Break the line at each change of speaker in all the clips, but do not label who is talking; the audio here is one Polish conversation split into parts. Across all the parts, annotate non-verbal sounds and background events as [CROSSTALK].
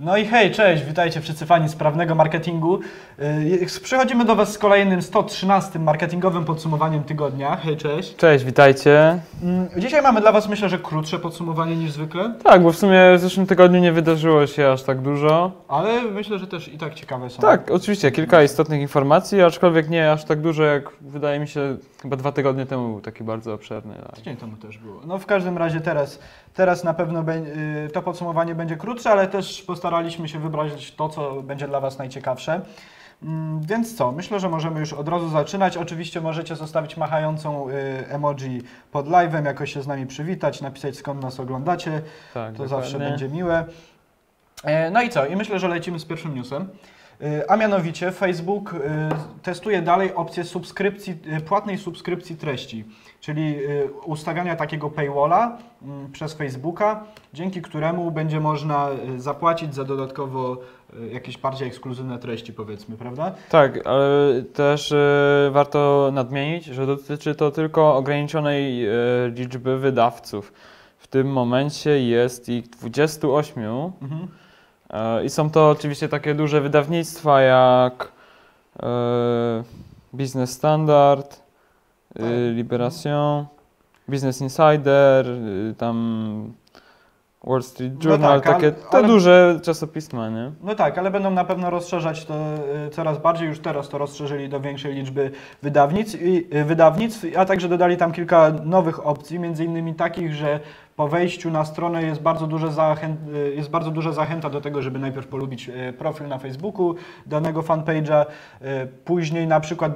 No i hej, cześć, witajcie wszyscy fani sprawnego marketingu. Yy, Przychodzimy do Was z kolejnym 113 marketingowym podsumowaniem tygodnia. Hej, cześć.
Cześć, witajcie.
Mm, Dzisiaj mamy dla Was myślę, że krótsze podsumowanie niż zwykle,
Tak, bo w sumie w zeszłym tygodniu nie wydarzyło się aż tak dużo.
ale myślę, że też i tak ciekawe są.
Tak, oczywiście, kilka istotnych informacji, aczkolwiek nie aż tak dużo, jak wydaje mi się chyba dwa tygodnie temu był taki bardzo obszerny. tak.
Tydzień temu też było. No w każdym razie teraz, teraz na pewno y, to podsumowanie będzie krótsze, ale też postaraliśmy się wybrać to, co będzie dla Was najciekawsze. Mm, Więc co, myślę, że możemy już od razu zaczynać. Oczywiście możecie zostawić machającą y, emoji pod live'em, jakoś się z nami przywitać, napisać skąd nas oglądacie.
Tak,
To
dokładnie.
zawsze będzie miłe. E, No i co? I myślę, że lecimy z pierwszym newsem. E, A mianowicie Facebook e, testuje dalej opcję subskrypcji, e, płatnej subskrypcji treści, czyli ustawiania takiego paywalla mm, przez Facebooka, dzięki któremu będzie można zapłacić za dodatkowo jakieś bardziej ekskluzywne treści, powiedzmy, prawda?
Tak, ale też warto nadmienić, że dotyczy to tylko ograniczonej liczby wydawców. W tym momencie jest ich 28
Mhm.
E, i są to oczywiście takie duże wydawnictwa jak e, Business Standard,
Tak.
e, Liberation, Business Insider, tam Wall Street
No
Journal,
tak,
takie te
ale-
duże czasopisma, nie?
No tak, ale będą na pewno rozszerzać to coraz bardziej. Już teraz to rozszerzyli do większej liczby wydawnictw, i, wydawnictw a także dodali tam kilka nowych opcji, między innymi takich, że po wejściu na stronę jest bardzo, duże y, jest bardzo duża zachęta do tego, żeby najpierw polubić y, profil na Facebooku danego fanpage'a. y, Później na przykład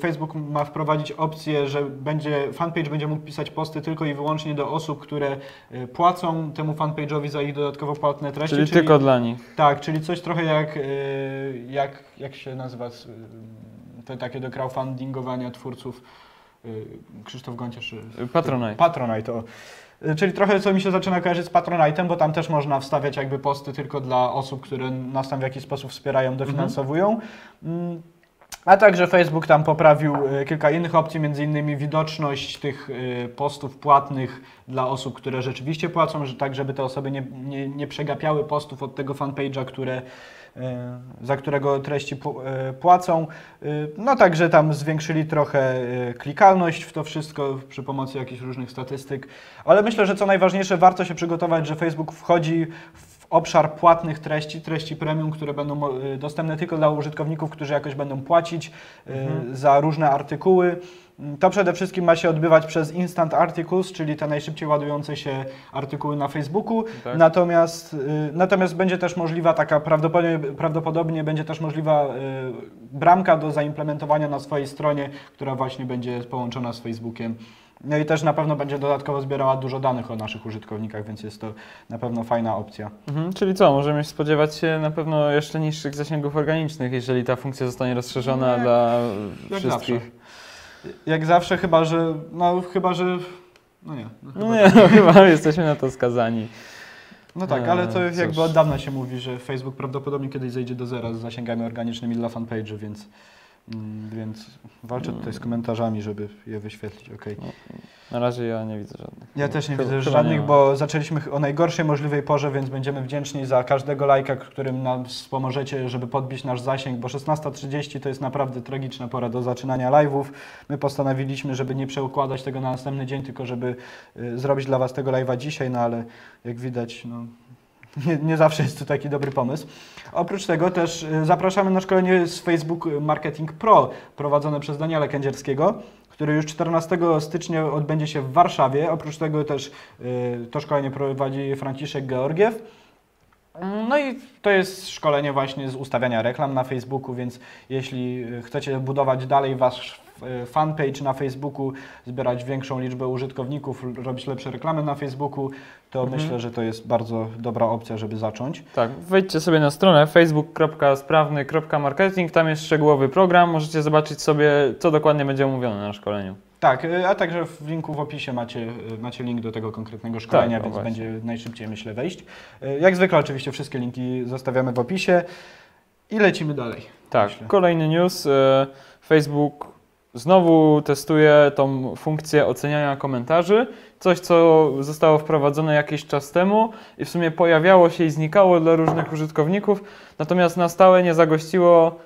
Facebook ma wprowadzić opcję, że będzie, fanpage będzie mógł pisać posty tylko i wyłącznie do osób, które płacą temu fanpage'owi za ich dodatkowo płatne treści.
Czyli tylko dla nich.
Tak, czyli coś trochę jak, jak, jak się nazywa te takie do crowdfundingowania twórców Krzysztof Gonciarz.
Patronite.
Patronite, o. Y, Czyli trochę co mi się zaczyna kojarzyć z Patronite'em, bo tam też można wstawiać jakby posty tylko dla osób, które nas tam w jakiś sposób wspierają, dofinansowują. Mm, A także Facebook tam poprawił y, kilka innych opcji, między innymi widoczność tych y, postów płatnych dla osób, które rzeczywiście płacą, że tak żeby te osoby nie, nie, nie przegapiały postów od tego fanpage'a, które, za którego treści y, płacą. Y, No także tam zwiększyli trochę y, klikalność w to wszystko przy pomocy jakichś różnych statystyk, ale myślę, że co najważniejsze warto się przygotować, że Facebook wchodzi w obszar płatnych treści, treści premium, które będą y, dostępne tylko dla użytkowników, którzy jakoś będą płacić y,
Mhm.
za różne artykuły. To przede wszystkim ma się odbywać przez Instant Articles, czyli te najszybciej ładujące się artykuły na Facebooku.
Tak?
Natomiast, y, natomiast będzie też możliwa taka, prawdopodobnie, prawdopodobnie będzie też możliwa y, bramka do zaimplementowania na swojej stronie, która właśnie będzie połączona z Facebookiem. No i też na pewno będzie dodatkowo zbierała dużo danych o naszych użytkownikach, więc jest to na pewno fajna opcja.
Mhm, czyli co, możemy spodziewać się na pewno jeszcze niższych zasięgów organicznych, jeżeli ta funkcja zostanie rozszerzona
jak-
dla
Jak
wszystkich.
zawsze. Jak zawsze, chyba że. No chyba, że. No nie. No, chyba
No nie, no, chyba [LAUGHS] jesteśmy na to skazani.
No tak, ale to
Eee,
jakby od dawna się mówi, że Facebook prawdopodobnie kiedyś zejdzie do zera z zasięgami organicznymi dla fanpage'y, więc, więc walczę tutaj z komentarzami, żeby je wyświetlić. okej.
Na razie ja nie widzę żadnych.
Ja też nie
Chyba-
widzę
chyba
żadnych,
nie
bo zaczęliśmy o najgorszej możliwej porze, więc będziemy wdzięczni za każdego lajka, którym nam wspomożecie, żeby podbić nasz zasięg, bo 16.30 to jest naprawdę tragiczna pora do zaczynania live'ów. My postanowiliśmy, żeby nie przeukładać tego na następny dzień, tylko żeby y, zrobić dla Was tego live'a dzisiaj, no ale jak widać, no, nie, nie zawsze jest to taki dobry pomysł. Oprócz tego też y, zapraszamy na szkolenie z Facebook Marketing Pro prowadzone przez Daniela Kędzierskiego, który już 14 stycznia odbędzie się w Warszawie. Oprócz tego też y, to szkolenie prowadzi Franciszek Georgiew. No i to jest szkolenie właśnie z ustawiania reklam na Facebooku, więc jeśli y, chcecie budować dalej wasz y, fanpage na Facebooku, zbierać większą liczbę użytkowników, robić lepsze reklamy na Facebooku, to
Mhm.
myślę, że to jest bardzo dobra opcja, żeby zacząć.
Tak, wejdźcie sobie na stronę facebook.sprawny.marketing, tam jest szczegółowy program, możecie zobaczyć sobie, co dokładnie będzie omówione na szkoleniu.
Tak, y, a także w linku w opisie macie, y, macie link do tego konkretnego szkolenia,
Tak,
więc
właśnie.
będzie najszybciej, myślę, wejść. Y, Jak zwykle oczywiście wszystkie linki zostawiamy w opisie i lecimy dalej.
Tak,
Myślę.
kolejny news. Facebook znowu testuję tą funkcję oceniania komentarzy. Coś, co zostało wprowadzone jakiś czas temu i w sumie pojawiało się i znikało dla różnych użytkowników, natomiast na stałe nie zagościło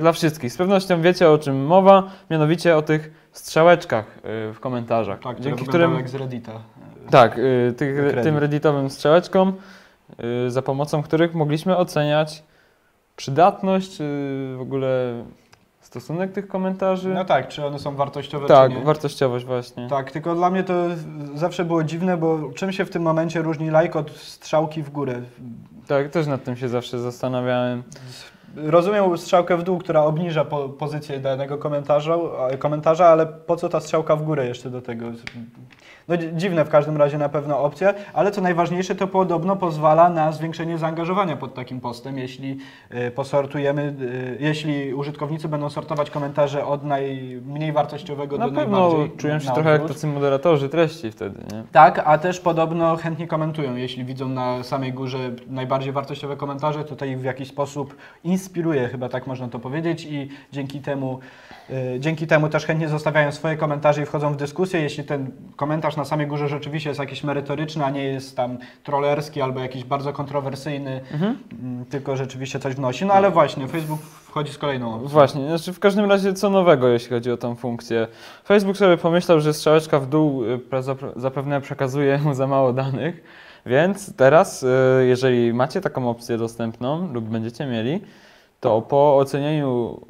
dla wszystkich. Z pewnością wiecie o czym mowa, mianowicie o tych strzałeczkach y, w komentarzach,
Tak,
dzięki którym
jak z Reddita.
tak, y, tych, tym redditowym strzałeczkom, y, za pomocą których mogliśmy oceniać przydatność, y, w ogóle stosunek tych komentarzy.
No tak, czy one są wartościowe,
tak,
czy nie.
wartościowość właśnie.
Tak, tylko dla mnie to zawsze było dziwne, bo czym się w tym momencie różni like od strzałki w górę?
Tak, też nad tym się zawsze zastanawiałem.
Rozumiem strzałkę w dół, która obniża po, pozycję danego komentarza, komentarza, ale po co ta strzałka w górę jeszcze do tego? No dzi- dziwne w każdym razie na pewno opcja, ale co najważniejsze, to podobno pozwala na zwiększenie zaangażowania pod takim postem, jeśli y, posortujemy, y, jeśli użytkownicy będą sortować komentarze od najmniej wartościowego
Na
do
pewno
najbardziej
czują się trochę jak tacy moderatorzy treści wtedy, nie?
Tak, a też podobno chętnie komentują. Jeśli widzą na samej górze najbardziej wartościowe komentarze, to to ich w jakiś sposób inspiruje, chyba tak można to powiedzieć i dzięki temu, y, dzięki temu też chętnie zostawiają swoje komentarze i wchodzą w dyskusję. Jeśli ten komentarz na samej górze rzeczywiście jest jakiś merytoryczny, a nie jest tam trollerski albo jakiś bardzo kontrowersyjny,
Mhm.
mm, tylko rzeczywiście coś wnosi. No ale właśnie, Facebook wchodzi z kolejną opcją.
Właśnie, znaczy w każdym razie co nowego, jeśli chodzi o tą funkcję. Facebook sobie pomyślał, że strzałeczka w dół y, zapewne przekazuje mu za mało danych, więc teraz, y, jeżeli macie taką opcję dostępną lub będziecie mieli, to po ocenieniu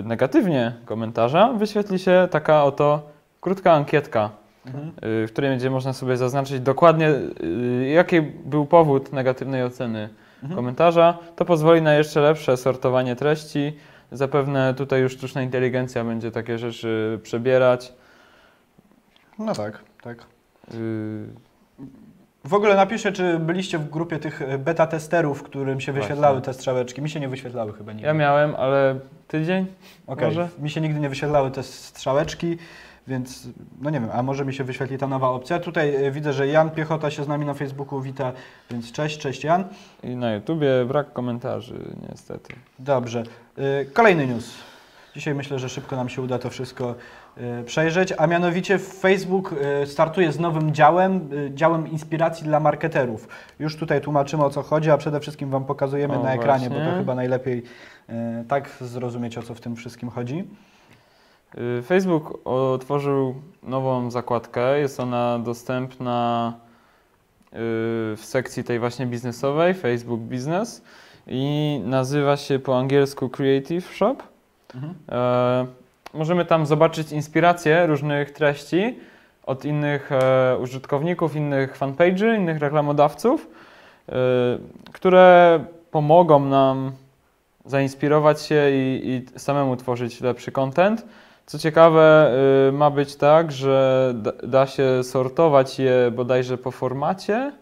y, negatywnie komentarza wyświetli się taka oto krótka ankietka,
Mhm.
y, w której będzie można sobie zaznaczyć dokładnie, y, jaki był powód negatywnej oceny
Mhm.
komentarza. To pozwoli na jeszcze lepsze sortowanie treści. Zapewne tutaj już sztuczna inteligencja będzie takie rzeczy przebierać.
No tak, tak.
Yy,
W ogóle napiszę, czy byliście w grupie tych beta testerów, którym się wyświetlały
Właśnie.
te strzałeczki. Mi się nie wyświetlały chyba nigdy.
Ja miałem, ale tydzień? Może?
Mi się nigdy nie wyświetlały te strzałeczki, więc no nie wiem, a może mi się wyświetli ta nowa opcja. Tutaj e, widzę, że Jan Piechota się z nami na Facebooku wita, więc cześć, cześć Jan.
I na YouTubie brak komentarzy, niestety.
Dobrze. E, Kolejny news. Dzisiaj myślę, że szybko nam się uda to wszystko e, przejrzeć, a mianowicie Facebook startuje z nowym działem, działem inspiracji dla marketerów. Już tutaj tłumaczymy o co chodzi, a przede wszystkim Wam pokazujemy
O,
na ekranie, bo
właśnie.
to chyba najlepiej tak zrozumieć o co w tym wszystkim chodzi.
Yy, Facebook otworzył nową zakładkę. Jest ona dostępna yy, w sekcji tej właśnie biznesowej, Facebook Business i nazywa się po angielsku Creative Shop.
Mhm.
E, możemy tam zobaczyć inspiracje różnych treści od innych e, użytkowników, innych fanpage'y, innych reklamodawców, e, które pomogą nam zainspirować się i, i samemu tworzyć lepszy content. Co ciekawe, y, ma być tak, że da, się sortować je bodajże po formacie,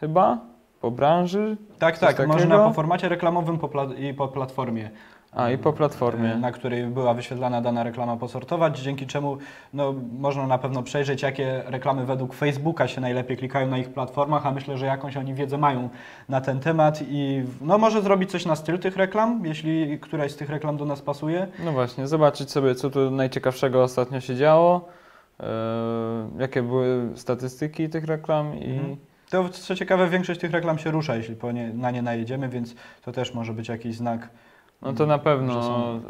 chyba, po branży,
Tak, tak, można
takiego?
po formacie reklamowym po i po platformie.
A i po platformie.
Na której była wyświetlana dana reklama posortować, dzięki czemu no, można na pewno przejrzeć, jakie reklamy według Facebooka się najlepiej klikają na ich platformach, a myślę, że jakąś oni wiedzę mają na ten temat i no, może zrobić coś na styl tych reklam, jeśli któraś z tych reklam do nas pasuje.
No właśnie, zobaczyć sobie, co tu najciekawszego ostatnio się działo, e, jakie były statystyki tych reklam i
Mhm. To co ciekawe, większość tych reklam się rusza, jeśli po nie, na nie najedziemy, więc to też może być jakiś znak,
no to na pewno
Że są-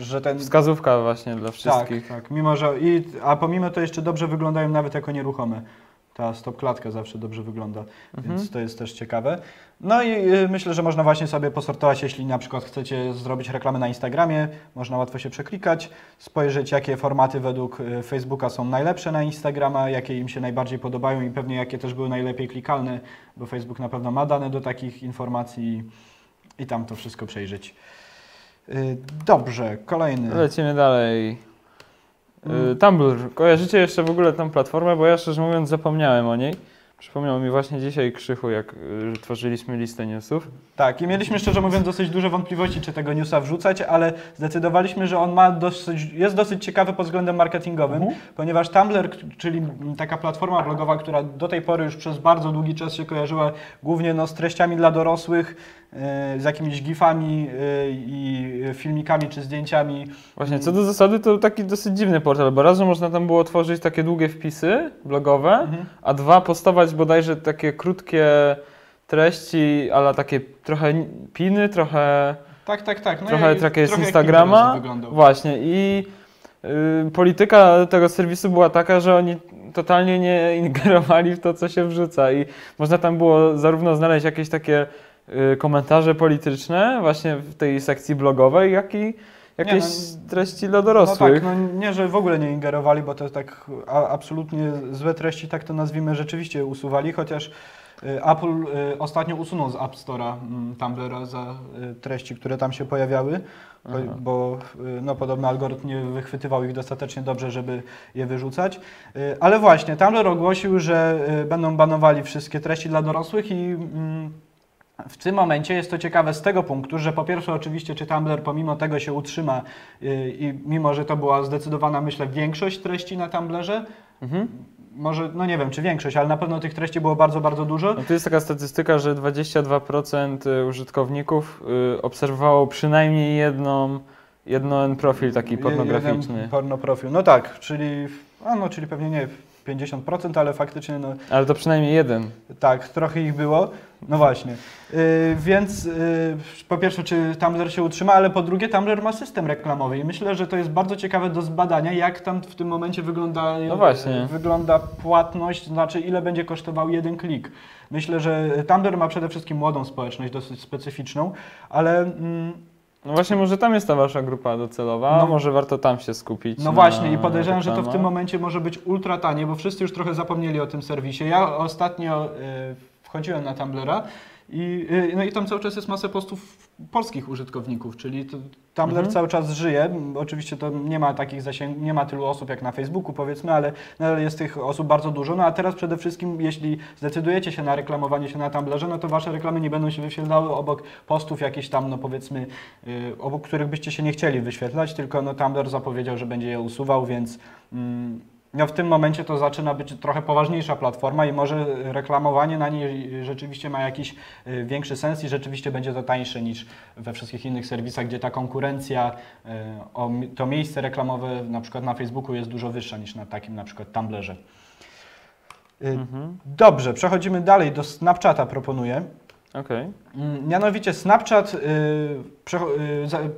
że ten
wskazówka właśnie dla wszystkich.
Tak, tak. Mimo, że i, a pomimo to jeszcze dobrze wyglądają nawet jako nieruchome. Ta stop klatka zawsze dobrze wygląda,
Mhm.
więc to jest też ciekawe. No i y, myślę, że można właśnie sobie posortować, jeśli na przykład chcecie zrobić reklamę na Instagramie, można łatwo się przeklikać, spojrzeć jakie formaty według y, Facebooka są najlepsze na Instagrama, jakie im się najbardziej podobają i pewnie jakie też były najlepiej klikalne, bo Facebook na pewno ma dane do takich informacji i tam to wszystko przejrzeć. Y, Dobrze, kolejny.
Lecimy dalej.
Mm.
Y, Tumblr. Kojarzycie jeszcze w ogóle tą platformę? Bo ja szczerze mówiąc zapomniałem o niej. Przypomniał mi właśnie dzisiaj Krzychu, jak y, tworzyliśmy listę newsów.
Tak, i mieliśmy szczerze mówiąc dosyć duże wątpliwości, czy tego newsa wrzucać, ale zdecydowaliśmy, że on ma dosyć, jest dosyć ciekawy pod względem marketingowym,
Mhm.
ponieważ Tumblr, czyli taka platforma blogowa, która do tej pory już przez bardzo długi czas się kojarzyła głównie no, z treściami dla dorosłych, z jakimiś gifami e, i filmikami czy zdjęciami.
Właśnie, co do zasady to taki dosyć dziwny portal, bo raz, że można tam było tworzyć takie długie wpisy blogowe,
Mhm.
a dwa, postawać bodajże takie krótkie treści, ale takie trochę piny, trochę,
Tak, tak, tak. No
trochę takie z Instagrama. Właśnie i y, polityka tego serwisu była taka, że oni totalnie nie [LAUGHS] ingerowali w to, co się wrzuca i można tam było zarówno znaleźć jakieś takie komentarze polityczne właśnie w tej sekcji blogowej, jak i jakieś
no,
treści dla
No
dorosłych.
tak, no nie, że w ogóle nie ingerowali, bo to tak a, absolutnie złe treści, tak to nazwijmy, rzeczywiście usuwali, chociaż y, Apple y, ostatnio usunął z App Store'a mm, Tumblra za y, treści, które tam się pojawiały, bo,
Aha.
bo y, no, podobno algorytm nie wychwytywał ich dostatecznie dobrze, żeby je wyrzucać. Y, Ale właśnie, Tumblr ogłosił, że y, będą banowali wszystkie treści dla dorosłych i mm, w tym momencie jest to ciekawe z tego punktu, że po pierwsze oczywiście czy Tumblr pomimo tego się utrzyma yy, i mimo, że to była zdecydowana myślę większość treści na Tumblrze,
Mhm.
może, no nie wiem czy większość, ale na pewno tych treści było bardzo, bardzo dużo.
No to jest taka statystyka, że 22% użytkowników y, obserwowało przynajmniej jedną, jeden profil taki pornograficzny.
jeden Pornoprofil, no tak, czyli, no, czyli pewnie nie 50%, ale faktycznie no,
Ale to przynajmniej jeden.
Tak, trochę ich było. No właśnie. Yy, więc yy, po pierwsze, czy Tumblr się utrzyma, ale po drugie, Tumblr ma system reklamowy i myślę, że to jest bardzo ciekawe do zbadania, jak tam w tym momencie wygląda,
No właśnie.
wygląda płatność, znaczy ile będzie kosztował jeden klik. Myślę, że Tumblr ma przede wszystkim młodą społeczność, dosyć specyficzną, ale mm,
No właśnie, może tam jest ta wasza grupa docelowa,
No.
może warto tam się skupić.
No właśnie i podejrzewam, że to w tym momencie może być ultra tanie, bo wszyscy już trochę zapomnieli o tym serwisie. Ja ostatnio y, wchodziłem na Tumblra i, y, no i tam cały czas jest masa postów polskich użytkowników, czyli to, Tumblr
Mhm.
cały czas żyje. Oczywiście to nie ma takich zasięgów, nie ma tylu osób jak na Facebooku powiedzmy, ale nadal jest tych osób bardzo dużo. No a teraz przede wszystkim, jeśli zdecydujecie się na reklamowanie się na Tumblrze, no to wasze reklamy nie będą się wyświetlały obok postów jakichś tam, no powiedzmy, y, obok których byście się nie chcieli wyświetlać, tylko no Tumblr zapowiedział, że będzie je usuwał, więc mm, no w tym momencie to zaczyna być trochę poważniejsza platforma i może reklamowanie na niej rzeczywiście ma jakiś y, większy sens i rzeczywiście będzie to tańsze niż we wszystkich innych serwisach, gdzie ta konkurencja, y, o, to miejsce reklamowe na przykład na Facebooku jest dużo wyższa niż na takim na przykład Tumblrze. Y,
Mhm.
Dobrze, przechodzimy dalej do Snapchata proponuję.
Okej.
Mm, Mianowicie Snapchat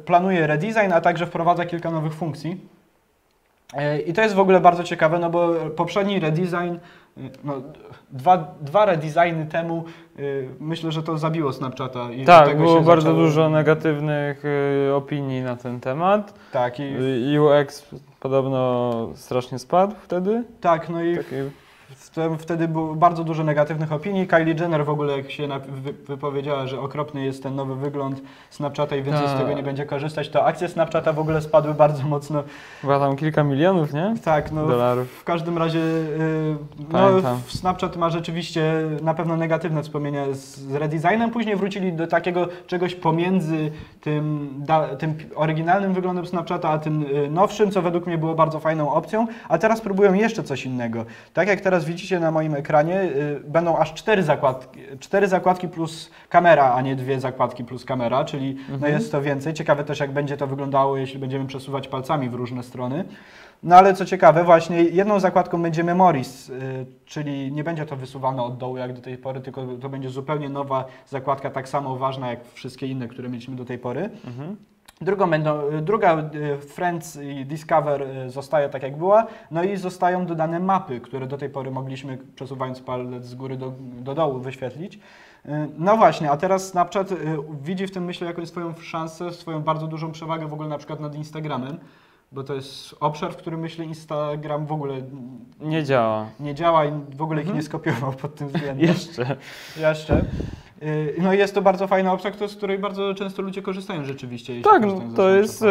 planuje redesign, a także wprowadza kilka nowych funkcji. Y, I to jest w ogóle bardzo ciekawe, no bo poprzedni redesign, y, no, dwa, dwa redesigny temu, y, myślę, że to zabiło Snapchata. I
Tak, było bardzo
zaczęło-
dużo negatywnych y, opinii na ten temat.
Tak, i,
UX podobno strasznie spadł wtedy.
tak, no i
Takie,
w- wtedy było bardzo dużo negatywnych opinii. Kylie Jenner w ogóle jak się wypowiedziała, że okropny jest ten nowy wygląd Snapchata i więcej z tego nie będzie korzystać, to akcje Snapchata w ogóle spadły bardzo mocno.
chyba tam kilka milionów, nie?
Tak, no
Dolarów.
W każdym razie yy, no,
Pamiętam.
Snapchat ma rzeczywiście na pewno negatywne wspomnienia z, z redesignem. Później wrócili do takiego czegoś pomiędzy tym, da, tym oryginalnym wyglądem Snapchata, a tym y, nowszym, co według mnie było bardzo fajną opcją. A teraz próbują jeszcze coś innego. Tak jak teraz widzicie na moim ekranie, y, będą aż cztery zakładki, cztery zakładki plus kamera, a nie dwie zakładki plus kamera, czyli no
Mhm.
jest to więcej. Ciekawe też, jak będzie to wyglądało, jeśli będziemy przesuwać palcami w różne strony. No ale co ciekawe, właśnie jedną zakładką będzie Memories, y, czyli nie będzie to wysuwane od dołu jak do tej pory, tylko to będzie zupełnie nowa zakładka, tak samo ważna jak wszystkie inne, które mieliśmy do tej pory.
Mhm.
Drugą będą, y, druga y, Friends i Discover y, zostaje tak jak była, no i zostają dodane mapy, które do tej pory mogliśmy przesuwając palec z góry do, do dołu wyświetlić. No właśnie, a teraz Snapchat widzi w tym myślę jakąś swoją szansę, swoją bardzo dużą przewagę w ogóle na przykład nad Instagramem, bo to jest obszar, w którym myślę Instagram w ogóle
Nie działa.
nie działa i w ogóle ich
Mhm.
nie skopiował pod tym [LAUGHS] względem.
Jeszcze.
Jeszcze. Y, No i jest to bardzo fajna opcja, z której bardzo często ludzie korzystają rzeczywiście.
Tak, no, to jest y,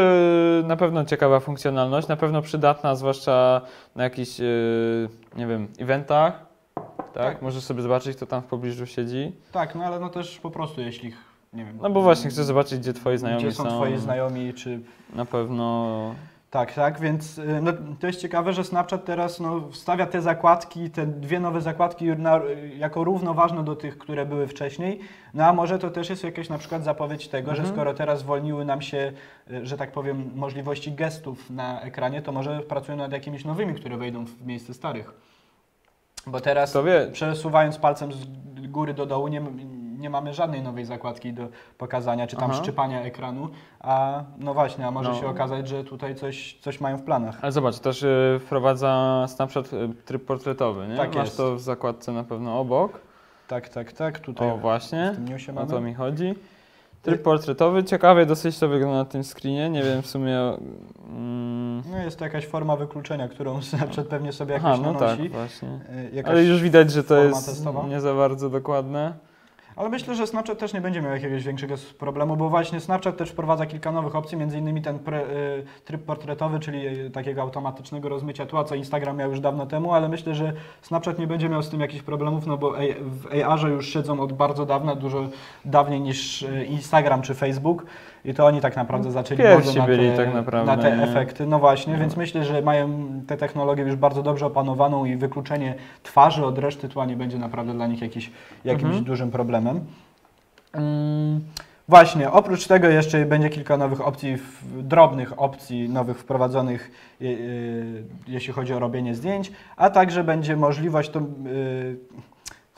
na pewno ciekawa funkcjonalność, na pewno przydatna, zwłaszcza na jakichś, y, nie wiem, eventach, tak?
Tak.
Możesz sobie zobaczyć, kto tam w pobliżu siedzi.
Tak, no ale no też po prostu jeśli, nie wiem...
No bo właśnie chcesz zobaczyć, gdzie twoi znajomi
Gdzie są twoi znajomi, czy
Na pewno
Tak, tak, więc y, no, to jest ciekawe, że Snapchat teraz no, wstawia te zakładki, te dwie nowe zakładki na, jako równoważne do tych, które były wcześniej. No a może to też jest jakaś na przykład zapowiedź tego, że
Mhm.
skoro teraz zwolniły nam się, y, że tak powiem, możliwości gestów na ekranie, to może pracują nad jakimiś nowymi, które wejdą w miejsce starych. Bo teraz przesuwając palcem z góry do dołu nie, nie mamy żadnej nowej zakładki do pokazania, czy tam
Aha.
szczypania ekranu, a no właśnie, a może
No.
się okazać, że tutaj coś, coś mają w planach.
Ale zobacz, też y, wprowadza Snapchat y, tryb portretowy, nie?
Tak
Masz
jest.
to w zakładce na pewno obok.
Tak, tak, tak, tutaj
O, właśnie.
w tym newsie
O
mamy.
to mi chodzi. Tryb portretowy, ciekawie dosyć to wygląda na tym screenie, nie wiem w sumie... Mm,
No jest to jakaś forma wykluczenia, którą [LAUGHS] Snapchat pewnie sobie jakoś
aha, no tak,
nanosi.
właśnie.
Y, Jakaś...
Ale już widać, że to jest
testowa?
nie za bardzo dokładne.
Ale myślę, że Snapchat też nie będzie miał jakiegoś większego problemu, bo właśnie Snapchat też wprowadza kilka nowych opcji, między innymi ten pre, y, tryb portretowy, czyli y, takiego automatycznego rozmycia tła, co Instagram miał już dawno temu, ale myślę, że Snapchat nie będzie miał z tym jakichś problemów, no bo w AR-ze już siedzą od bardzo dawna, dużo dawniej niż y, Instagram czy Facebook i to oni tak naprawdę zaczęli
Pierwsi
na
byli
te,
tak naprawdę,
na te
nie?
efekty. No właśnie, więc myślę, że mają tę technologię już bardzo dobrze opanowaną i wykluczenie twarzy od reszty tła nie będzie naprawdę dla nich jakiś, jakimś
Mhm.
dużym problemem. Mm, Właśnie, oprócz tego jeszcze będzie kilka nowych opcji, drobnych opcji nowych wprowadzonych, jeśli chodzi o robienie zdjęć, a także będzie możliwość, to,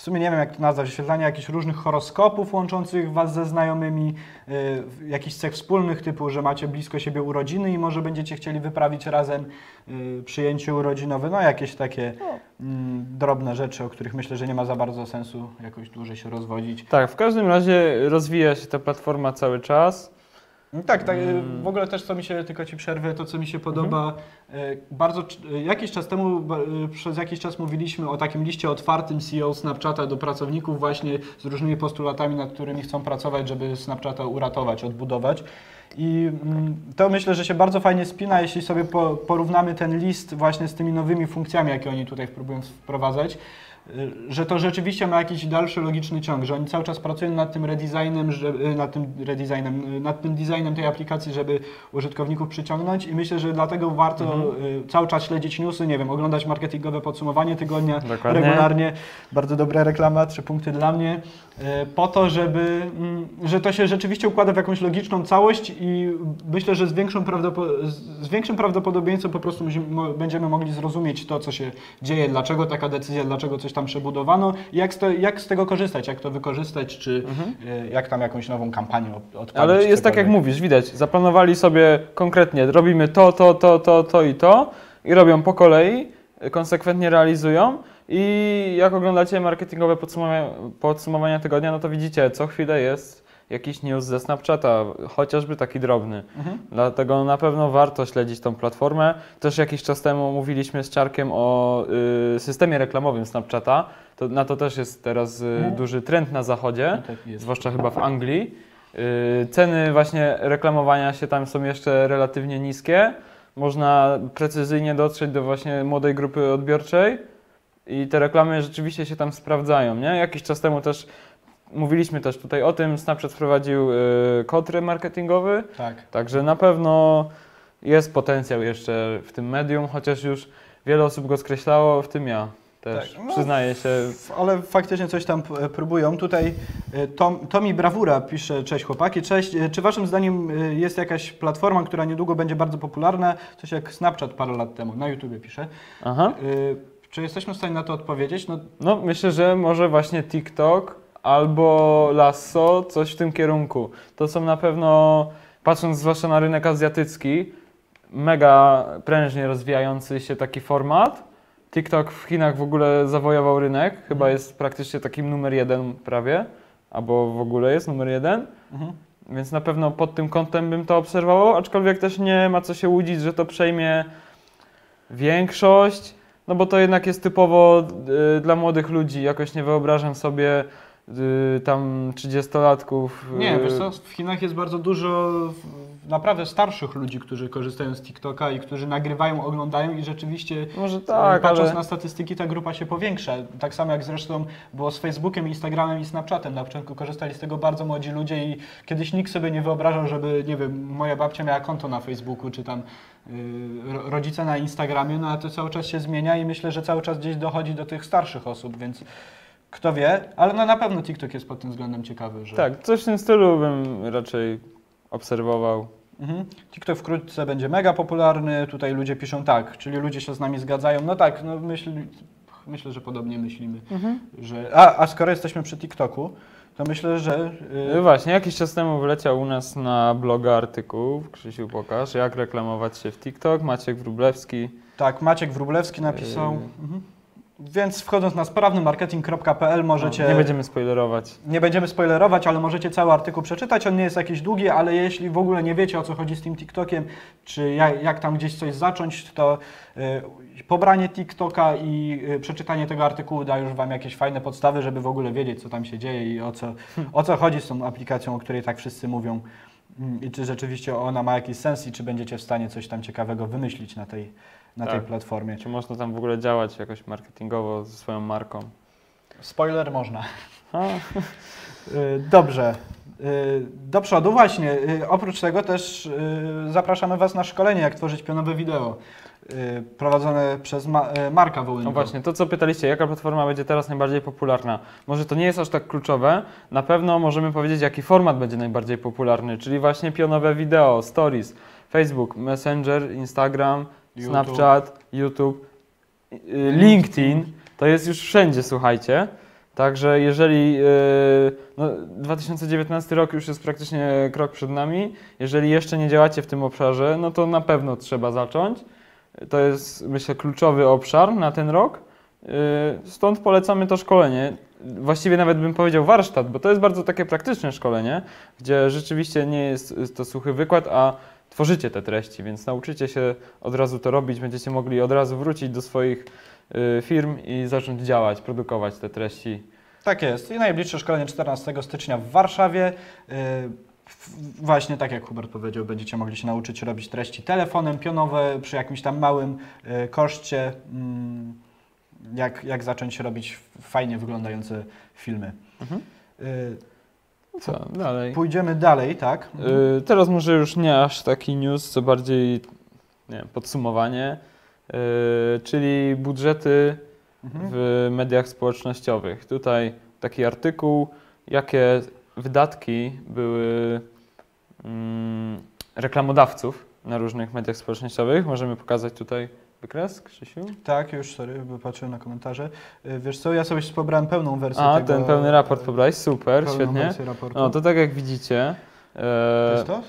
w sumie nie wiem jak to nazwać, wyświetlania jakichś różnych horoskopów łączących Was ze znajomymi, y, jakichś cech wspólnych typu, że macie blisko siebie urodziny i może będziecie chcieli wyprawić razem y, przyjęcie urodzinowe, no jakieś takie mm, drobne rzeczy, o których myślę, że nie ma za bardzo sensu jakoś dłużej się rozwodzić.
Tak, w każdym razie rozwija się ta platforma cały czas.
No Tak, tak.
Mm.
W ogóle też co mi się, tylko ci przerwę, to co mi się podoba, e, bardzo e, jakiś czas temu, przez jakiś czas mówiliśmy o takim liście otwartym CEO Snapchata do pracowników właśnie z różnymi postulatami, nad którymi chcą pracować, żeby Snapchata uratować, odbudować. I mm, to myślę, że się bardzo fajnie spina, jeśli sobie po, porównamy ten list właśnie z tymi nowymi funkcjami, jakie oni tutaj próbują wprowadzać. Y, Że to rzeczywiście ma jakiś dalszy logiczny ciąg, że oni cały czas pracują nad tym redesignem, że, y, nad tym redesignem, y, nad tym designem tej aplikacji, żeby użytkowników przyciągnąć i myślę, że dlatego warto
Mhm.
y, cały czas śledzić newsy, nie wiem, oglądać marketingowe podsumowanie tygodnia
Dokładnie.
regularnie. Bardzo dobra reklama, trzy punkty dla mnie. Po to, żeby, mm, że to się rzeczywiście układa w jakąś logiczną całość i myślę, że z, większą prawdopo- z- większym prawdopodobieństwem po prostu będziemy mogli zrozumieć to, co się dzieje, dlaczego taka decyzja, dlaczego coś tam przebudowano jak z, to, jak z tego korzystać, jak to wykorzystać, czy y, jak tam jakąś nową kampanię od- odpalić.
Mhm. Ale jest tak jak
cokolwiek.
mówisz, widać, zaplanowali sobie konkretnie, robimy to, to, to, to, to i to i robią po kolei, y, konsekwentnie realizują i jak oglądacie marketingowe podsumowania, podsumowania tygodnia, no to widzicie, co chwilę jest jakiś news ze Snapchata, chociażby taki drobny.
Mhm.
Dlatego na pewno warto śledzić tą platformę. Też jakiś czas temu mówiliśmy z Czarkiem o y, systemie reklamowym Snapchata. To, na to też jest teraz y,
Mhm.
duży trend na zachodzie
No tak
zwłaszcza chyba w Anglii. Yy, Ceny właśnie reklamowania się tam są jeszcze relatywnie niskie. Można precyzyjnie dotrzeć do właśnie młodej grupy odbiorczej i te reklamy rzeczywiście się tam sprawdzają, nie? Jakiś czas temu też mówiliśmy też tutaj o tym, Snapchat wprowadził yy, kod remarketingowy,
Tak.
także na pewno jest potencjał jeszcze w tym medium, chociaż już wiele osób go skreślało, w tym ja też.
Tak, no,
Przyznaję się,
Ale faktycznie coś tam p- próbują. Tutaj y, Tom, Tomi Brawura pisze, cześć chłopaki, cześć. Y, Czy waszym zdaniem y, jest jakaś platforma, która niedługo będzie bardzo popularna? Coś jak Snapchat parę lat temu, na YouTubie pisze.
aha.
Y, Czy jesteśmy w stanie na to odpowiedzieć? No,
No, myślę, że może właśnie TikTok albo Lasso, coś w tym kierunku. To są na pewno, patrząc zwłaszcza na rynek azjatycki, mega prężnie rozwijający się taki format. TikTok w Chinach w ogóle zawojował rynek, chyba jest praktycznie takim numer jeden prawie, albo w ogóle jest numer jeden.
mhm.
Więc na pewno pod tym kątem bym to obserwował, aczkolwiek też nie ma co się łudzić, że to przejmie większość, no bo to jednak jest typowo y, dla młodych ludzi. Jakoś nie wyobrażam sobie, tam 30-latków.
Nie,
y,
wiesz co, w Chinach jest bardzo dużo naprawdę starszych ludzi, którzy korzystają z TikToka i którzy nagrywają, oglądają i rzeczywiście
Może
e,
tak,
patrząc
ale
na statystyki ta grupa się powiększa. Tak samo jak zresztą było z Facebookiem, Instagramem i Snapchatem. Na początku korzystali z tego bardzo młodzi ludzie i kiedyś nikt sobie nie wyobrażał, żeby, nie wiem, moja babcia miała konto na Facebooku czy tam y, ro- rodzice na Instagramie, no a to cały czas się zmienia i myślę, że cały czas gdzieś dochodzi do tych starszych osób, więc kto wie, ale no na pewno TikTok jest pod tym względem ciekawy, że
tak, coś w tym stylu bym raczej obserwował.
Mhm. TikTok wkrótce będzie mega popularny. Tutaj ludzie piszą tak, czyli ludzie się z nami zgadzają. No tak, no myśl, myślę, że podobnie myślimy. Że, a, a skoro jesteśmy przy TikToku, to myślę, że.
No
y,
właśnie, jakiś czas temu wyleciał u nas na bloga artykuł, Krzysiu pokaż, jak reklamować się w TikTok, Maciek Wróblewski.
tak, Maciek Wróblewski napisał.
Yy.
Mhm. Więc wchodząc na sprawnymarketing.pl możecie.
No, nie będziemy spoilerować.
Nie będziemy spoilerować, ale możecie cały artykuł przeczytać. On nie jest jakiś długi, ale jeśli w ogóle nie wiecie o co chodzi z tym TikTokiem, czy jak, jak tam gdzieś coś zacząć, to y, pobranie TikToka i y, przeczytanie tego artykułu da już Wam jakieś fajne podstawy, żeby w ogóle wiedzieć, co tam się dzieje i o co, o co chodzi z tą aplikacją, o której tak wszyscy mówią. Mm, I czy rzeczywiście ona ma jakiś sens i czy będziecie w stanie coś tam ciekawego wymyślić na tej, na tej
Tak.
platformie.
Czy można tam w ogóle działać jakoś marketingowo ze swoją marką?
Spoiler można. [LAUGHS] Y, Dobrze. Y, Do przodu właśnie. y, Oprócz tego też zapraszamy Was na szkolenie, jak tworzyć pionowe wideo. Prowadzone przez Ma- Marka Wołynko.
no właśnie, to co pytaliście, jaka platforma będzie teraz najbardziej popularna? Może to nie jest aż tak kluczowe, na pewno możemy powiedzieć, jaki format będzie najbardziej popularny, czyli właśnie pionowe wideo, stories, Facebook, Messenger, Instagram,
YouTube.
Snapchat, YouTube, y, LinkedIn, to jest już wszędzie, słuchajcie. Także jeżeli y, no, 2019 rok już jest praktycznie krok przed nami, jeżeli jeszcze nie działacie w tym obszarze, no to na pewno trzeba zacząć. To jest, myślę, kluczowy obszar na ten rok. Y, Stąd polecamy to szkolenie. Właściwie nawet bym powiedział warsztat, bo to jest bardzo takie praktyczne szkolenie, gdzie rzeczywiście nie jest to suchy wykład, a tworzycie te treści, więc nauczycie się od razu to robić, będziecie mogli od razu wrócić do swoich y, firm i zacząć działać, produkować te treści.
Tak jest. I najbliższe szkolenie 14 stycznia w Warszawie. Y, Właśnie tak jak Hubert powiedział, będziecie mogli się nauczyć robić treści telefonem, pionowe, przy jakimś tam małym y, koszcie. mm, Jak, jak zacząć robić fajnie wyglądające filmy.
Mhm. Co dalej?
Pójdziemy dalej, tak?
Y, teraz może już nie aż taki news, co bardziej nie podsumowanie, y, czyli budżety
Mhm.
w mediach społecznościowych. Tutaj taki artykuł, jakie wydatki były mm, reklamodawców na różnych mediach społecznościowych. Możemy pokazać tutaj wykres, Krzysiu?
Tak, już, sorry, bo patrzyłem na komentarze. Y, Wiesz co, ja sobie pobrałem pełną wersję
A,
tego.
ten pełny raport pobrałeś, super, świetnie. No to tak jak widzicie,
To
e,
jest to?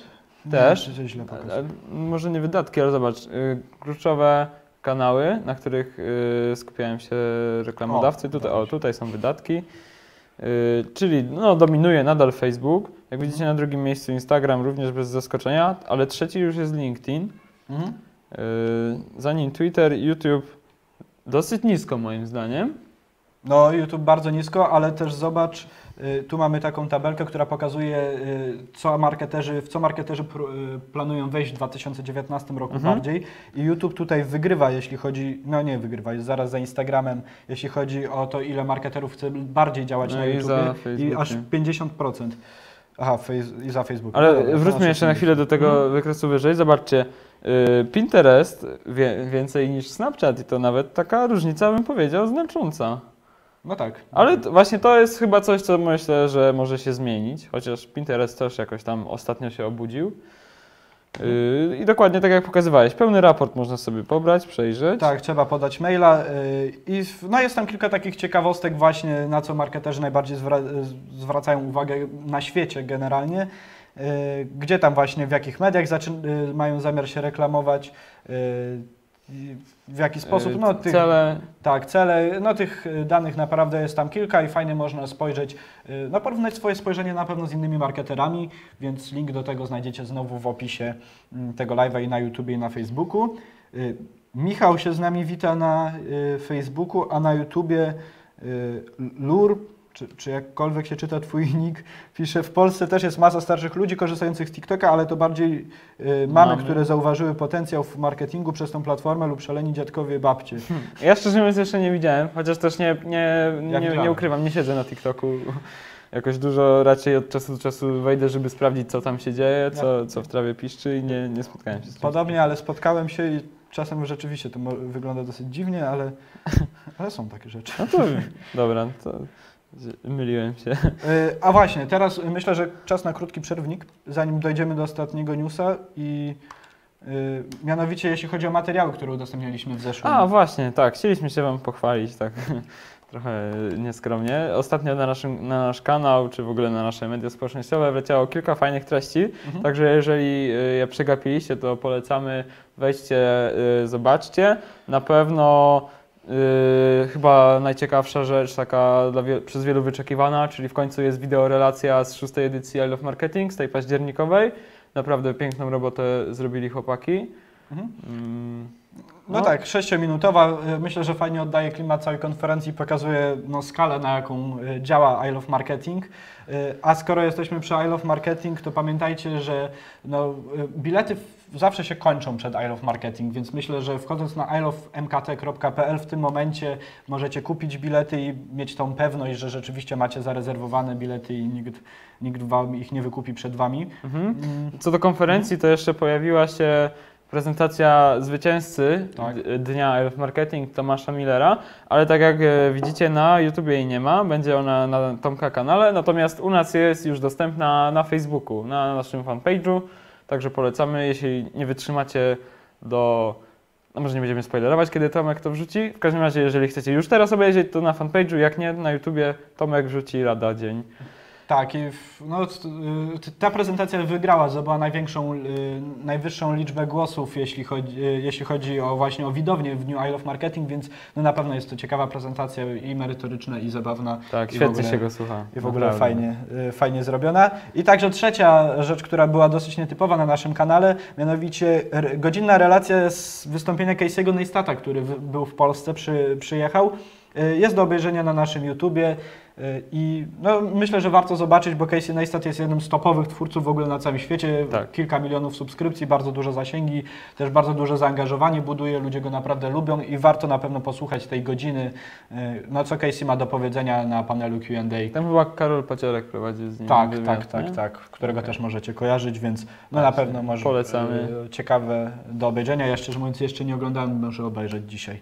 Nie,
też.
czy źle?
E, Może nie wydatki, ale zobacz, y, kluczowe kanały, na których y, skupiają się reklamodawcy.
O,
tutaj, o, tutaj są wydatki. Y, czyli no, dominuje nadal Facebook. Jak widzicie na drugim miejscu Instagram również bez zaskoczenia, ale trzeci już jest LinkedIn.
Mhm.
Y, za nim Twitter, YouTube dosyć nisko moim zdaniem.
No, YouTube bardzo nisko, ale też zobacz, y, tu mamy taką tabelkę, która pokazuje, y, co marketerzy, w co marketerzy y, planują wejść w 2019 roku
Mhm.
bardziej. I YouTube tutaj wygrywa, jeśli chodzi, no nie wygrywa, jest zaraz za Instagramem, jeśli chodzi o to, ile marketerów chce bardziej działać
No
na YouTube. I aż 50%. Aha, i za Facebook.
Ale
dobra,
wróćmy
to
jeszcze na chwilę do tego
Mhm.
wykresu wyżej. Zobaczcie, y, Pinterest wie, więcej niż Snapchat i to nawet taka różnica, bym powiedział, znacząca.
No tak.
Ale t- właśnie to jest chyba coś, co myślę, że może się zmienić, chociaż Pinterest też jakoś tam ostatnio się obudził. Yy, I dokładnie tak jak pokazywałeś, pełny raport można sobie pobrać, przejrzeć.
Tak, trzeba podać maila y, i no jest tam kilka takich ciekawostek właśnie, na co marketerzy najbardziej zwra- zwracają uwagę na świecie generalnie, y, gdzie tam właśnie, w jakich mediach zaczyn- y, mają zamiar się reklamować, y, i w jaki sposób,
Yy,
no tych,
Cele,
tak, cele, no tych y, danych naprawdę jest tam kilka i fajnie można spojrzeć, y, no porównać swoje spojrzenie na pewno z innymi marketerami, więc link do tego znajdziecie znowu w opisie mm, tego live'a i na YouTubie i na Facebooku. Y, Michał się z nami wita na y, Facebooku, a na YouTubie y, Lur czy, czy jakkolwiek się czyta twój [LAUGHS] nick, pisze, w Polsce też jest masa starszych ludzi korzystających z TikToka, ale to bardziej y, mamy,
Mamy.
które zauważyły potencjał w marketingu przez tą platformę lub szaleni dziadkowie, babcie.
Ja szczerze mówiąc jeszcze nie widziałem, chociaż też nie, nie, nie, nie ukrywam, nie siedzę na TikToku. Jakoś dużo raczej od czasu do czasu wejdę, żeby sprawdzić, co tam się dzieje, co, co w trawie piszczy i nie, nie spotkałem się z tym.
Podobnie, ale spotkałem się i czasem rzeczywiście to wygląda dosyć dziwnie, ale, ale są takie rzeczy.
No to [LAUGHS] dobra, to myliłem się.
Y, A właśnie, teraz myślę, że czas na krótki przerwnik, zanim dojdziemy do ostatniego newsa i y, mianowicie jeśli chodzi o materiały, które udostępniliśmy w zeszłym.
A właśnie, tak, chcieliśmy się Wam pochwalić, tak [LAUGHS] trochę nieskromnie. Ostatnio na, naszym, na nasz kanał, czy w ogóle na nasze media społecznościowe wleciało kilka fajnych treści,
Mhm.
także jeżeli y, je przegapiliście, to polecamy, wejdźcie, zobaczcie. Na pewno y, chyba najciekawsza rzecz, taka dla wie, przez wielu wyczekiwana, czyli w końcu jest wideo relacja z szóstej edycji I Love Marketing, z tej październikowej. Naprawdę piękną robotę zrobili chłopaki.
Mhm.
Mm,
No,
No.
tak, sześciominutowa. Y, Myślę, że fajnie oddaje klimat całej konferencji, pokazuje no, skalę, na jaką y, działa I Love Marketing. Y, A skoro jesteśmy przy I Love Marketing, to pamiętajcie, że no, bilety zawsze się kończą przed I Love Marketing, więc myślę, że wchodząc na ilovemkt.pl w tym momencie możecie kupić bilety i mieć tą pewność, że rzeczywiście macie zarezerwowane bilety i nikt, nikt wam ich nie wykupi przed wami.
mhm.
Mm,
Co do konferencji, to jeszcze pojawiła się prezentacja zwycięzcy
Tak.
dnia Elf Marketing Tomasza Millera, ale tak jak e, widzicie na YouTubie jej nie ma, będzie ona na Tomka kanale, natomiast u nas jest już dostępna na Facebooku, na naszym fanpage'u, także polecamy, jeśli nie wytrzymacie do... No może nie będziemy spoilerować, kiedy Tomek to wrzuci. W każdym razie, jeżeli chcecie już teraz obejrzeć, to na fanpage'u, jak nie, na YouTubie Tomek wrzuci lada dzień.
Tak, i w, no, ta prezentacja wygrała, zdobyła największą, y, najwyższą liczbę głosów, jeśli chodzi, y, jeśli chodzi o właśnie o widownię w New I Love Marketing, więc no, na pewno jest to ciekawa prezentacja i merytoryczna, i zabawna,
Tak,
I
świetnie
ogóle-
się go słucha.
i w ogóle
naprawdę.
fajnie, y, fajnie zrobiona. I także trzecia rzecz, która była dosyć nietypowa na naszym kanale, mianowicie godzinna relacja z wystąpienia Casey'ego Neistata, który w, był w Polsce, przy, przyjechał. Jest do obejrzenia na naszym YouTubie i no, myślę, że warto zobaczyć, bo Casey Neistat jest jednym z topowych twórców w ogóle na całym świecie.
Tak.
Kilka milionów subskrypcji, bardzo duże zasięgi, też bardzo duże zaangażowanie buduje, ludzie go naprawdę lubią i warto na pewno posłuchać tej godziny, y, no co Casey ma do powiedzenia na panelu Q&A.
Tam chyba Karol Paciorek prowadził z nim
Tak,
wywiad,
tak, tak,
nie?
tak, którego
Okej.
też możecie kojarzyć, więc no na pewno może
polecamy.
e, ciekawe do obejrzenia. Ja szczerze mówiąc jeszcze nie oglądałem, muszę obejrzeć dzisiaj,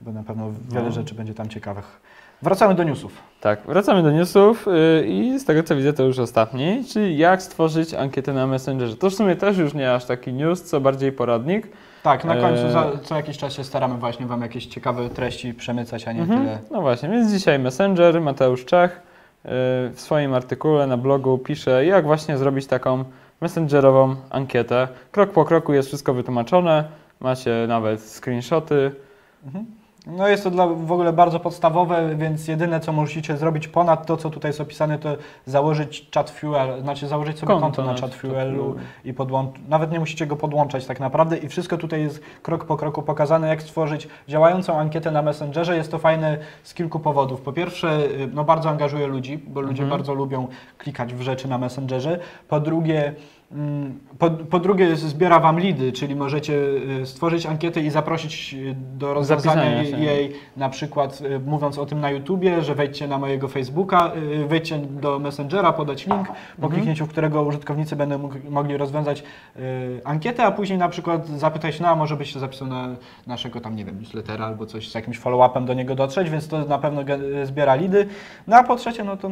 bo na pewno wiele
No.
rzeczy będzie tam ciekawych. Wracamy do newsów.
Tak, wracamy do newsów yy, i z tego co widzę to już ostatni, czyli jak stworzyć ankietę na Messengerze. To w sumie też już nie aż taki news, co bardziej poradnik.
Tak, na końcu
Eee.
za, co jakiś czas się staramy właśnie Wam jakieś ciekawe treści przemycać, a nie
Mhm.
tyle.
No właśnie, więc dzisiaj Messenger, Mateusz Czech yy, w swoim artykule na blogu pisze jak właśnie zrobić taką messengerową ankietę. Krok po kroku jest wszystko wytłumaczone, macie nawet screenshoty.
Mhm. No jest to dla, w ogóle bardzo podstawowe, więc jedyne co musicie zrobić ponad to, co tutaj jest opisane, to założyć chat fuel, znaczy założyć sobie konto, na chat fuelu i podłączyć. Nawet nie musicie go podłączać tak naprawdę i wszystko tutaj jest krok po kroku pokazane, jak stworzyć działającą ankietę na Messengerze. Jest to fajne z kilku powodów. Po pierwsze, y, no bardzo angażuje ludzi, bo ludzie
Mhm.
bardzo lubią klikać w rzeczy na Messengerze. Po drugie, po, po drugie zbiera Wam lidy, czyli możecie y, stworzyć ankietę i zaprosić y, do rozwiązania jej, na przykład y, mówiąc o tym na YouTubie, że wejdźcie na mojego Facebooka, wejdźcie do Messengera, podać link, po
Mhm.
kliknięciu którego użytkownicy będą mógł- mogli rozwiązać ankietę, a później na przykład zapytać, no a może byś się zapisał na naszego tam, nie wiem, newslettera albo coś z jakimś follow-upem do niego dotrzeć, więc to na pewno zbiera lidy. No a po trzecie, no to,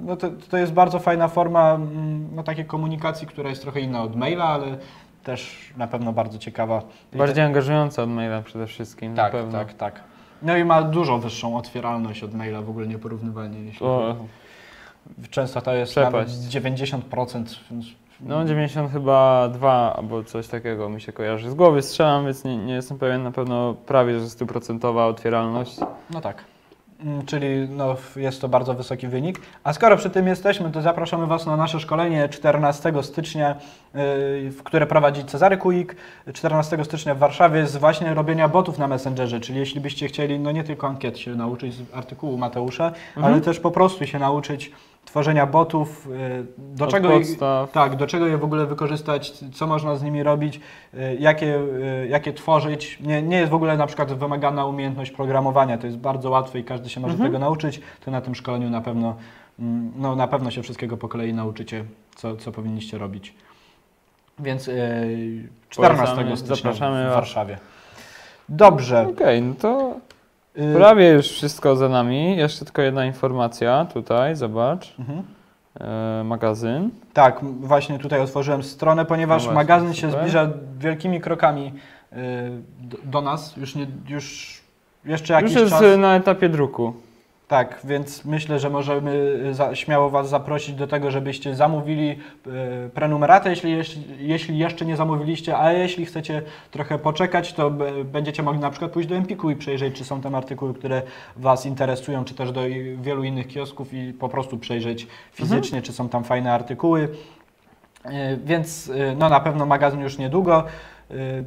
no to, to jest bardzo fajna forma mm, no, takiej komunikacji, która jest trochę inna od maila, ale też na pewno bardzo ciekawa.
Bardziej angażująca od maila przede wszystkim,
tak,
na pewno.
tak, tak. No i ma dużo wyższą otwieralność od maila, w ogóle nieporównywalnie. Jeśli
O,
Często to jest
Przepaść.
nawet 90%. więc-
no 90 chyba 2 albo coś takiego mi się kojarzy. Z głowy strzelam, więc nie, nie jestem pewien, na pewno prawie, że stuprocentowa otwieralność.
No tak. Mm, czyli no, jest to bardzo wysoki wynik. A skoro przy tym jesteśmy, to zapraszamy Was na nasze szkolenie 14 stycznia, w które prowadzi Cezary Kuik. 14 stycznia w Warszawie z właśnie robienia botów na Messengerze, czyli jeśli byście chcieli no nie tylko ankiet się nauczyć z artykułu Mateusza,
Mhm.
ale też po prostu się nauczyć tworzenia botów, yy, do
Od
czego je-
podstaw.
tak, do czego je w ogóle wykorzystać, co można z nimi robić, y, jakie, y, jakie tworzyć. Nie, nie jest w ogóle na przykład wymagana umiejętność programowania, to jest bardzo łatwe i każdy się może
Mhm.
tego nauczyć. To na tym szkoleniu na pewno, mm, no, na pewno się wszystkiego po kolei nauczycie, co, co powinniście robić. Więc y, 14
Polecamy,
stycznia
zapraszamy
w. Warszawie. Dobrze.
Okej, no to
y,
prawie już wszystko za nami. Jeszcze tylko jedna informacja tutaj, zobacz.
mhm.
E, magazyn.
Tak, właśnie tutaj otworzyłem stronę, ponieważ
No właśnie,
magazyn się
super.
zbliża wielkimi krokami y, do, do nas. Już, nie, już jeszcze jakiś
Już jest
czas.
na etapie druku.
Tak, więc myślę, że możemy y, za, śmiało Was zaprosić do tego, żebyście zamówili y, prenumeratę, jeśli, jeśli, jeszcze nie zamówiliście, a jeśli chcecie trochę poczekać, to będziecie mogli na przykład pójść do Empiku i przejrzeć, czy są tam artykuły, które Was interesują, czy też do wielu innych kiosków i po prostu przejrzeć fizycznie, czy są tam fajne artykuły. Y, Więc no, na pewno magazyn już niedługo. Y,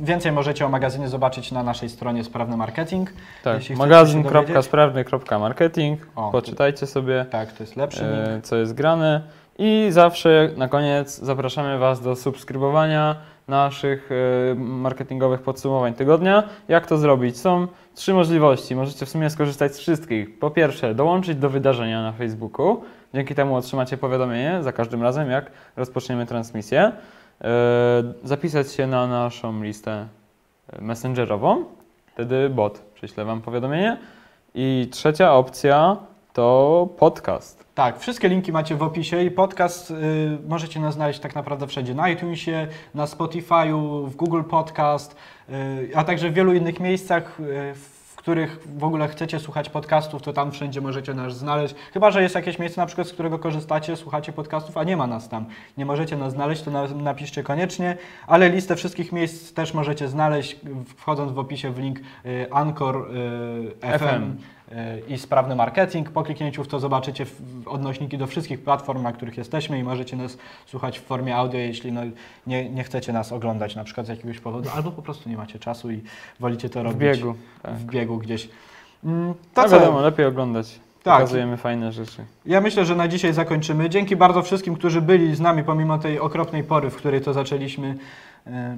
Więcej możecie o magazynie zobaczyć na naszej stronie Sprawny Marketing.
Tak, magazyn.sprawny.marketing. Poczytajcie sobie,
Tak, to jest lepszy
e, co jest grane. I zawsze na koniec zapraszamy Was do subskrybowania naszych e, marketingowych podsumowań tygodnia. Jak to zrobić? Są trzy możliwości. Możecie w sumie skorzystać z wszystkich. Po pierwsze, dołączyć do wydarzenia na Facebooku. Dzięki temu otrzymacie powiadomienie za każdym razem, jak rozpoczniemy transmisję. E, Zapisać się na naszą listę e, messengerową. Wtedy bot prześle Wam powiadomienie. I trzecia opcja to podcast.
Tak, wszystkie linki macie w opisie i podcast y, możecie nas znaleźć tak naprawdę wszędzie. Na iTunesie, na Spotify'u, w Google Podcast, y, a także w wielu innych miejscach, y, których w ogóle chcecie słuchać podcastów, to tam wszędzie możecie nas znaleźć. Chyba, że jest jakieś miejsce na przykład, z którego korzystacie, słuchacie podcastów, a nie ma nas tam. Nie możecie nas znaleźć, to na, napiszcie koniecznie, ale listę wszystkich miejsc też możecie znaleźć, wchodząc w opisie w link y, Anchor y, FM.
FM.
I sprawny marketing. Po kliknięciu w to zobaczycie w- odnośniki do wszystkich platform, na których jesteśmy i możecie nas słuchać w formie audio, jeśli no, nie, nie chcecie nas oglądać na przykład z jakiegoś powodu, albo po prostu nie macie czasu i wolicie to
W
robić
biegu. Tak.
w biegu gdzieś. Mm,
To no
co?
wiadomo, lepiej oglądać.
Tak.
Pokazujemy fajne rzeczy.
Ja myślę, że na dzisiaj zakończymy. Dzięki bardzo wszystkim, którzy byli z nami pomimo tej okropnej pory, w której to zaczęliśmy, e,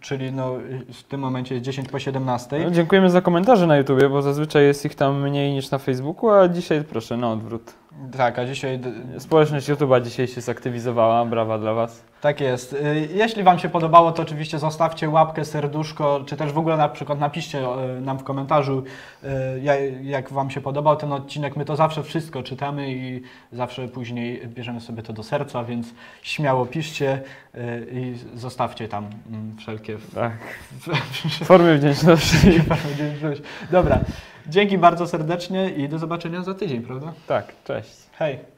czyli no, w tym momencie jest 10 po 17.
No, dziękujemy za komentarze na YouTubie, bo zazwyczaj jest ich tam mniej niż na Facebooku, a dzisiaj proszę, na odwrót.
Tak, a dzisiaj
Społeczność YouTube'a dzisiaj się zaktywizowała, brawa dla Was.
Tak jest. Y, Jeśli Wam się podobało, to oczywiście zostawcie łapkę, serduszko, czy też w ogóle na przykład napiszcie y, nam w komentarzu, y, ja- jak Wam się podobał ten odcinek. My to zawsze wszystko czytamy i zawsze później bierzemy sobie to do serca, więc śmiało piszcie i zostawcie tam mm, wszelkie.
Tak. Formy wdzięczności. [LAUGHS]
wdzięczność. Dobra, dzięki bardzo serdecznie i do zobaczenia za tydzień, prawda?
Tak, cześć.
Hej!